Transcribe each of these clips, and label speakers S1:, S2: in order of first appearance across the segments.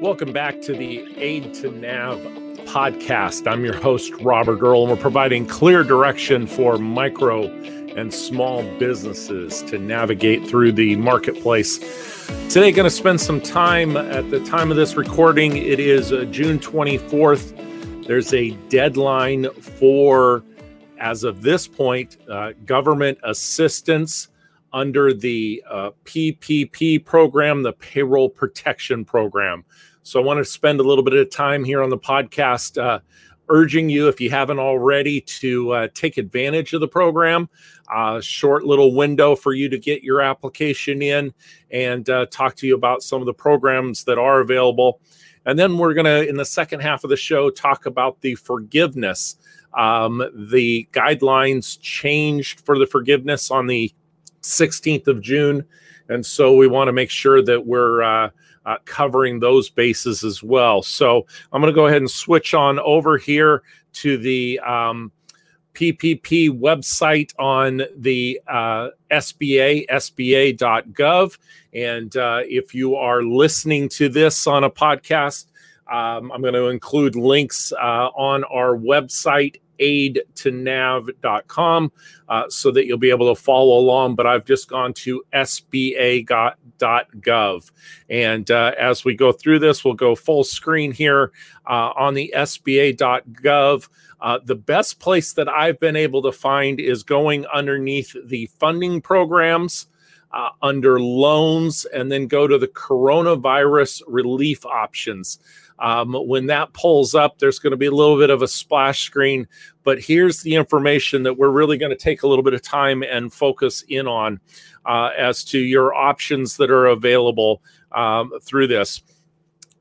S1: Welcome back to the AIDtoNAV podcast. I'm your host, Robert Earl, and we're providing clear direction for micro and small businesses to navigate through the marketplace. Today, going to spend some time at the time of this recording. It is uh, June 24th. There's a deadline for, as of this point, uh, government assistance under the uh, PPP program, the Payroll Protection Program. So I want to spend a little bit of time here on the podcast uh, urging you, if you haven't already, to uh, take advantage of the program. Uh, short little window for you to get your application in and uh, talk to you about some of the programs that are available. And then we're going to, in the second half of the show, talk about the forgiveness. Um, the guidelines changed for the forgiveness on the 16th of June. And so we want to make sure that we're uh, covering those bases as well. So I'm going to go ahead and switch on over here to the um, PPP website on the uh, SBA, SBA.gov. And uh, if you are listening to this on a podcast, um, I'm going to include links uh, on our website aidtonav.com uh, so that you'll be able to follow along. But I've just gone to sba.gov. And uh, as we go through this, we'll go full screen here uh, on the sba.gov. Uh, the best place that I've been able to find is going underneath the funding programs. Uh, under loans, and then go to the coronavirus relief options. Um, when that pulls up, there's going to be a little bit of a splash screen, but here's the information that we're really going to take a little bit of time and focus in on uh, as to your options that are available um, through this.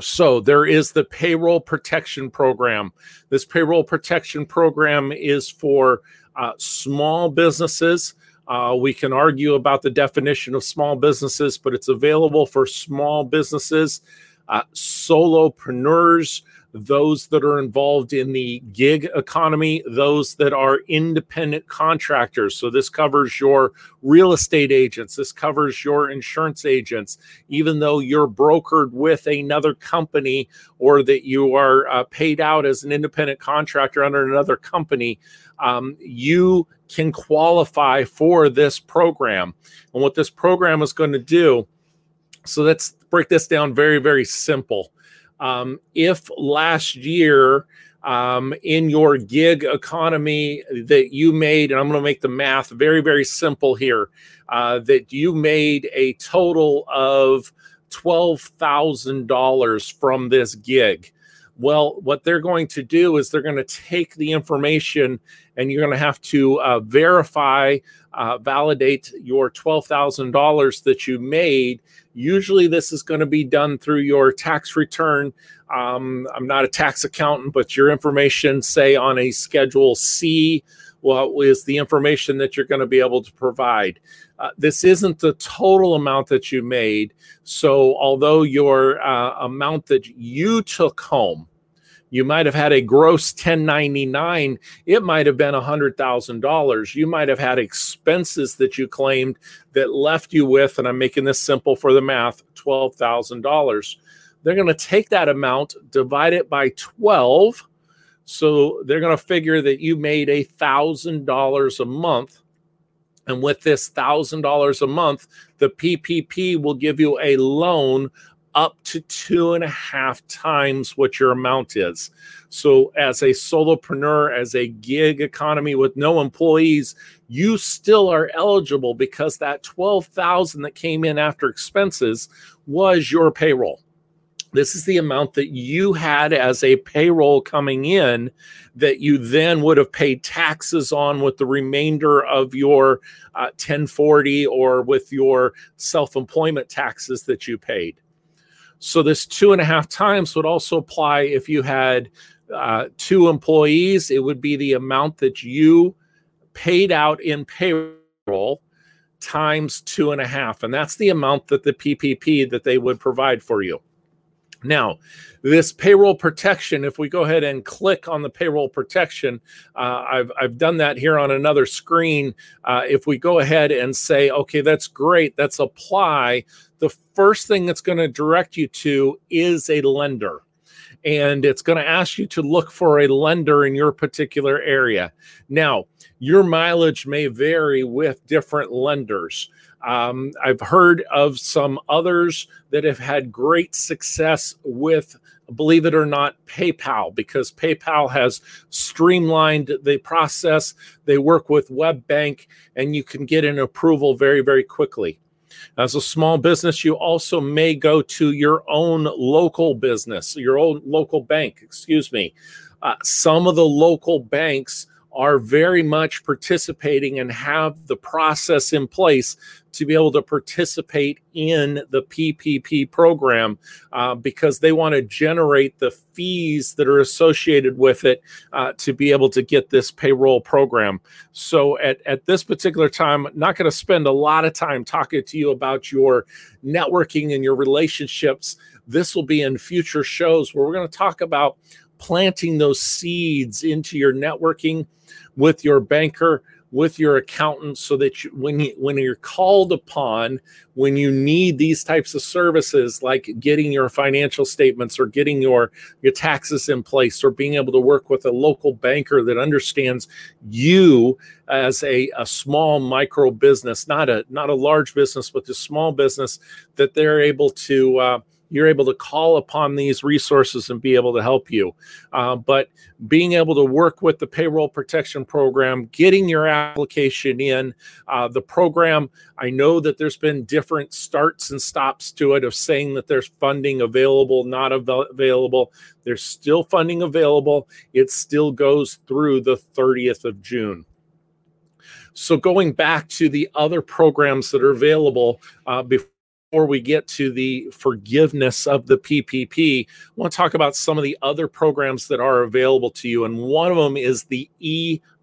S1: So there is the payroll protection program. This payroll protection program is for uh, small businesses. Uh, we can argue about the definition of small businesses, but it's available for small businesses uh, solopreneurs, those that are involved in the gig economy, those that are independent contractors. So, this covers your real estate agents, this covers your insurance agents, even though you're brokered with another company or that you are uh, paid out as an independent contractor under another company. Um, you can qualify for this program. And what this program is going to do so let's break this down very, very simple. Um, if last year um, in your gig economy that you made, and I'm going to make the math very, very simple here, uh, that you made a total of $12,000 from this gig. Well, what they're going to do is they're going to take the information and you're going to have to uh, verify, uh, validate your $12,000 that you made. Usually, this is going to be done through your tax return. Um, I'm not a tax accountant, but your information, say on a Schedule C, well, is the information that you're going to be able to provide. Uh, this isn't the total amount that you made. So, although your uh, amount that you took home, you might have had a gross 1099, it might have been $100,000. You might have had expenses that you claimed that left you with, and I'm making this simple for the math, $12,000. They're going to take that amount, divide it by 12. So they're going to figure that you made a $1,000 a month and with this $1,000 a month, the PPP will give you a loan up to two and a half times what your amount is. So, as a solopreneur, as a gig economy with no employees, you still are eligible because that 12,000 that came in after expenses was your payroll. This is the amount that you had as a payroll coming in that you then would have paid taxes on with the remainder of your uh, 1040 or with your self employment taxes that you paid. So, this two and a half times would also apply if you had uh, two employees, it would be the amount that you paid out in payroll times two and a half. And that's the amount that the PPP that they would provide for you. Now, this payroll protection, if we go ahead and click on the payroll protection, uh, I've, I've done that here on another screen. Uh, if we go ahead and say, okay, that's great, let's apply, the first thing that's going to direct you to is a lender and it's going to ask you to look for a lender in your particular area. Now, your mileage may vary with different lenders. Um, I've heard of some others that have had great success with, believe it or not, PayPal because PayPal has streamlined the process. They work with WebBank and you can get an approval very, very quickly. As a small business, you also may go to your own local business, your own local bank, excuse me. Uh, some of the local banks are very much participating and have the process in place to be able to participate in the PPP program uh, because they want to generate the fees that are associated with it uh, to be able to get this payroll program. So, at, at this particular time, I'm not going to spend a lot of time talking to you about your networking and your relationships. This will be in future shows where we're going to talk about planting those seeds into your networking with your banker with your accountant so that you, when you when you're called upon when you need these types of services like getting your financial statements or getting your your taxes in place or being able to work with a local banker that understands you as a, a small micro business not a not a large business but a small business that they're able to uh, you're able to call upon these resources and be able to help you. Uh, but being able to work with the payroll protection program, getting your application in, uh, the program, I know that there's been different starts and stops to it of saying that there's funding available, not av- available. There's still funding available. It still goes through the 30th of June. So, going back to the other programs that are available uh, before before we get to the forgiveness of the PPP, I want to talk about some of the other programs that are available to you. And one of them is the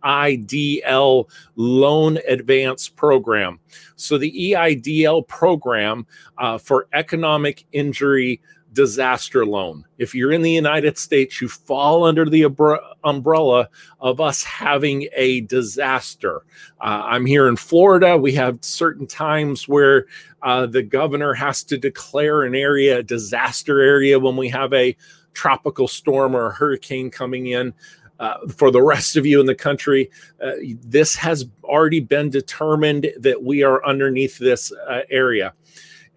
S1: EIDL Loan Advance Program. So, the EIDL program uh, for economic injury disaster loan. If you're in the United States, you fall under the umbrella of us having a disaster. Uh, I'm here in Florida. We have certain times where uh, the governor has to declare an area a disaster area when we have a tropical storm or a hurricane coming in. Uh, for the rest of you in the country, uh, this has already been determined that we are underneath this uh, area.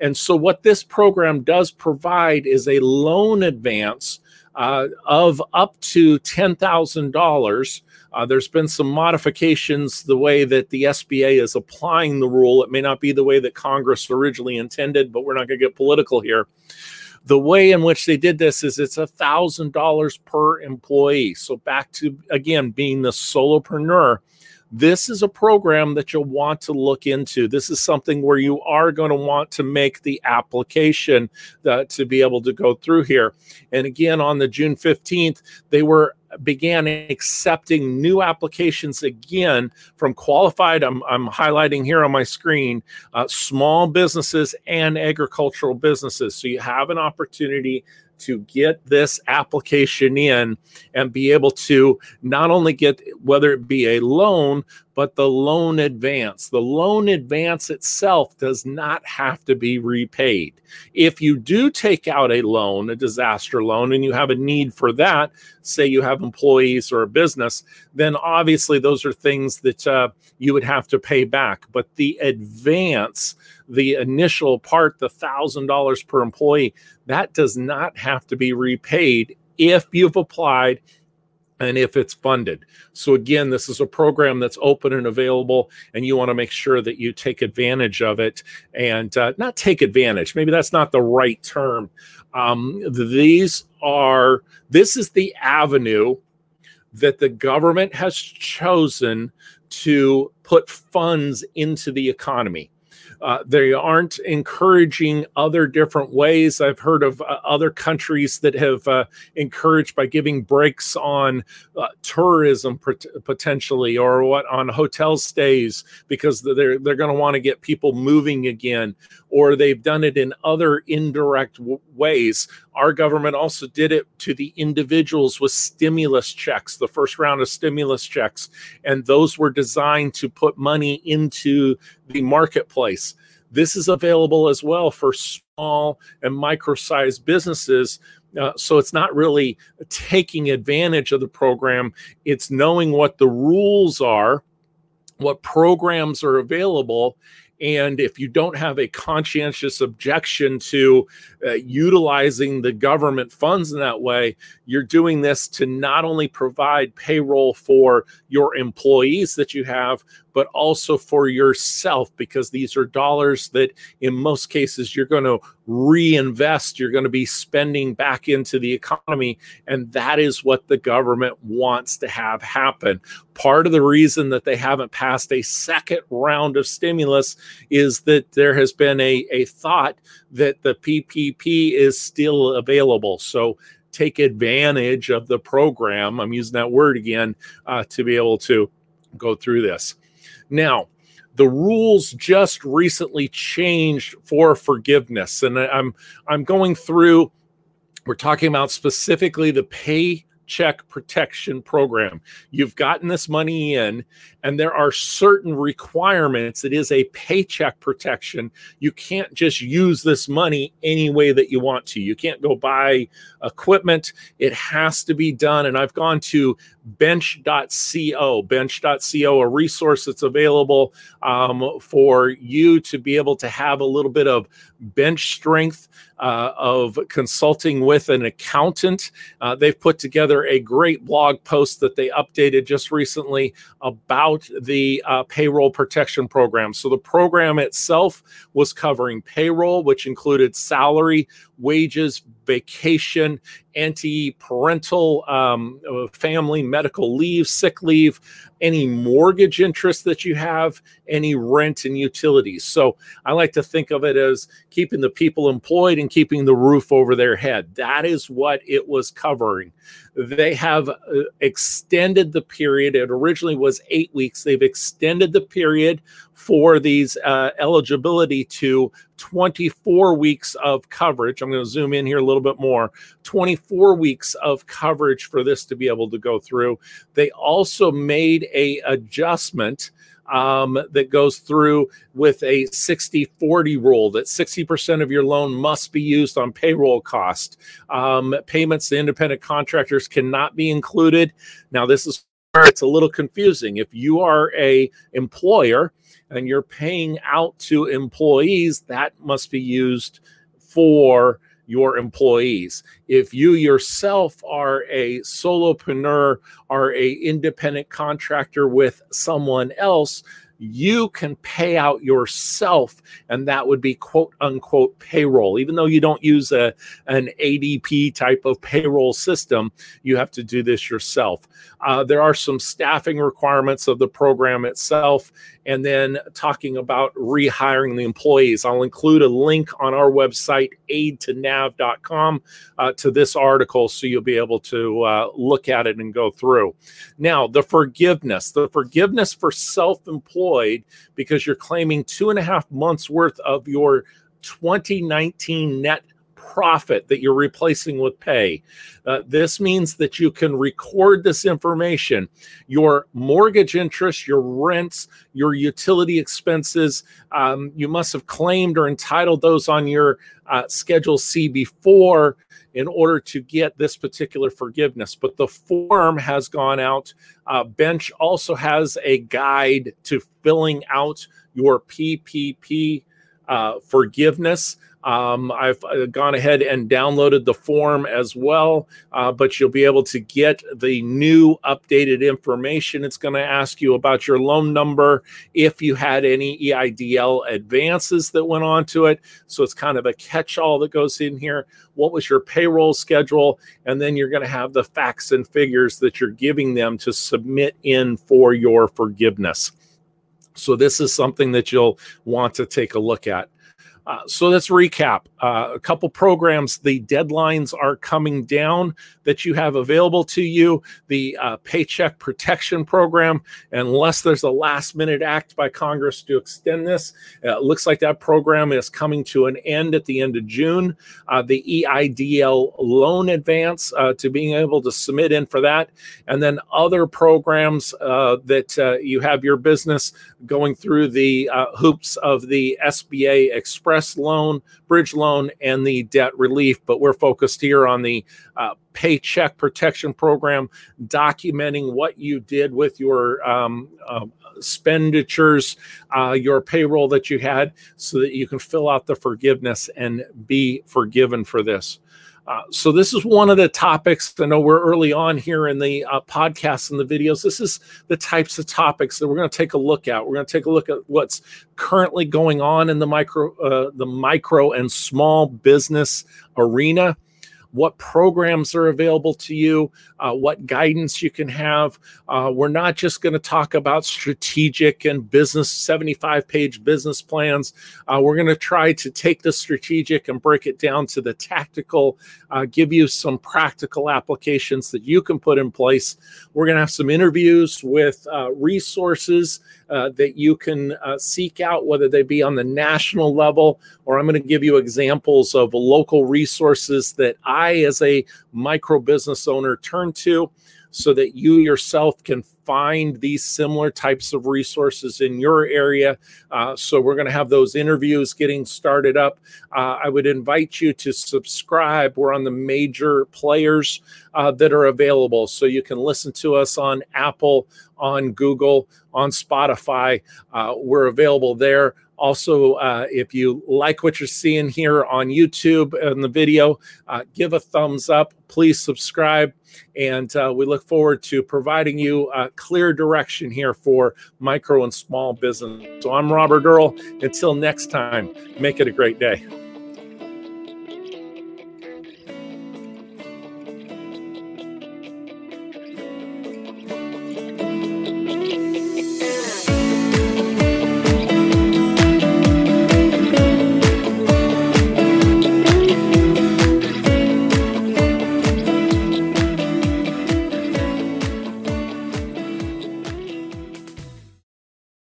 S1: And so, what this program does provide is a loan advance uh, of up to $10,000. Uh, there's been some modifications the way that the SBA is applying the rule. It may not be the way that Congress originally intended, but we're not going to get political here. The way in which they did this is it's a thousand dollars per employee. So back to again being the solopreneur, this is a program that you'll want to look into. This is something where you are going to want to make the application uh, to be able to go through here. And again, on the June 15th, they were began accepting new applications again from qualified i'm, I'm highlighting here on my screen uh, small businesses and agricultural businesses so you have an opportunity to get this application in and be able to not only get whether it be a loan but the loan advance. The loan advance itself does not have to be repaid. If you do take out a loan, a disaster loan, and you have a need for that, say you have employees or a business, then obviously those are things that uh, you would have to pay back. But the advance, the initial part, the $1,000 per employee, that does not have to be repaid if you've applied and if it's funded. So, again, this is a program that's open and available, and you want to make sure that you take advantage of it and uh, not take advantage. Maybe that's not the right term. Um, these are, this is the avenue that the government has chosen to put funds into the economy. Uh, they aren't encouraging other different ways. I've heard of uh, other countries that have uh, encouraged by giving breaks on uh, tourism pot- potentially or what on hotel stays because they're they're going to want to get people moving again or they've done it in other indirect w- ways. Our government also did it to the individuals with stimulus checks, the first round of stimulus checks, and those were designed to put money into the marketplace. This is available as well for small and micro sized businesses. Uh, so it's not really taking advantage of the program, it's knowing what the rules are, what programs are available, and if you don't have a conscientious objection to uh, utilizing the government funds in that way, you're doing this to not only provide payroll for your employees that you have, but also for yourself, because these are dollars that in most cases you're going to reinvest, you're going to be spending back into the economy. And that is what the government wants to have happen. Part of the reason that they haven't passed a second round of stimulus is that there has been a, a thought that the PPP is still available. So take advantage of the program. I'm using that word again uh, to be able to go through this. Now, the rules just recently changed for forgiveness, and I'm I'm going through. We're talking about specifically the pay check protection program. You've gotten this money in, and there are certain requirements. It is a paycheck protection. You can't just use this money any way that you want to. You can't go buy equipment. It has to be done. And I've gone to bench.co, bench.co, a resource that's available um, for you to be able to have a little bit of bench strength uh, of consulting with an accountant. Uh, they've put together a great blog post that they updated just recently about the uh, payroll protection program. So the program itself was covering payroll, which included salary, wages, vacation, anti parental um, family medical leave, sick leave, any mortgage interest that you have, any rent and utilities. So I like to think of it as keeping the people employed and keeping the roof over their head. That is what it was covering. They have uh, extended the period. It originally was eight weeks. They've extended the period for these uh, eligibility to 24 weeks of coverage. I'm going to zoom in here a little bit more. 24 weeks of coverage for this to be able to go through. They also made a adjustment um, that goes through with a 60 40 rule that 60% of your loan must be used on payroll cost. Um, payments to independent contractors cannot be included. Now, this is it's a little confusing. If you are a employer and you're paying out to employees, that must be used for your employees. If you yourself are a solopreneur or a independent contractor with someone else, you can pay out yourself and that would be quote unquote payroll. Even though you don't use a an adp type of payroll system you have to do this yourself. Uh, there are some staffing requirements of the program itself and then talking about rehiring the employees. I'll include a link on our website aidtonav.com uh, to this article so you'll be able to uh, look at it and go through. Now the forgiveness. The forgiveness for self-employed employed because you're claiming two and a half months worth of your 2019 net profit that you're replacing with pay. Uh, this means that you can record this information your mortgage interest, your rents, your utility expenses. Um, you must have claimed or entitled those on your uh, Schedule C before in order to get this particular forgiveness. But the form has gone out. Uh, Bench also has a guide to filling out your PPP uh, forgiveness. Um, I've uh, gone ahead and downloaded the form as well, uh, but you'll be able to get the new updated information. It's going to ask you about your loan number, if you had any EIDL advances that went onto it. So it's kind of a catch all that goes in here. What was your payroll schedule? And then you're going to have the facts and figures that you're giving them to submit in for your forgiveness. So this is something that you'll want to take a look at. Uh, so let's recap uh, a couple programs. The deadlines are coming down that you have available to you. The uh, Paycheck Protection Program, unless there's a last minute act by Congress to extend this, uh, it looks like that program is coming to an end at the end of June. Uh, the EIDL loan advance uh, to being able to submit in for that. And then other programs that you have your business going through the hoops of the SBA Express loan, bridge loan, and the debt relief. But we're focused here on the uh, paycheck protection program, documenting what you did with your um, uh, expenditures, uh, your payroll that you had, so that you can fill out the forgiveness and be forgiven for this. Uh, so this is one of the topics. I know we're early on here in the uh, podcasts and the videos. This is the types of topics that we're going to take a look at. We're going to take a look at what's currently going on in the micro, uh, the micro and small business arena what programs are available to you, uh, what guidance you can have. Uh, we're not just going to talk about strategic and business 75 page business plans. Uh, we're going to try to take the strategic and break it down to the tactical, uh, give you some practical applications that you can put in place. We're going to have some interviews with uh, resources uh, that you can seek out, whether they be on the national level, or I'm going to give you examples of local resources that I, as a micro business owner, turn to so that you yourself can find these similar types of resources in your area. Uh, so we're going to have those interviews getting started up. Uh, I would invite you to subscribe. We're on the major players uh, that are available. So you can listen to us on Apple, on Google, on Spotify. Uh, we're available there. Also, uh, if you like what you're seeing here on YouTube and the video, uh, give a thumbs up. Please subscribe. And uh, we look forward to providing you a clear direction here for micro and small business. So I'm Robert Earl. Until next time, make it a great day.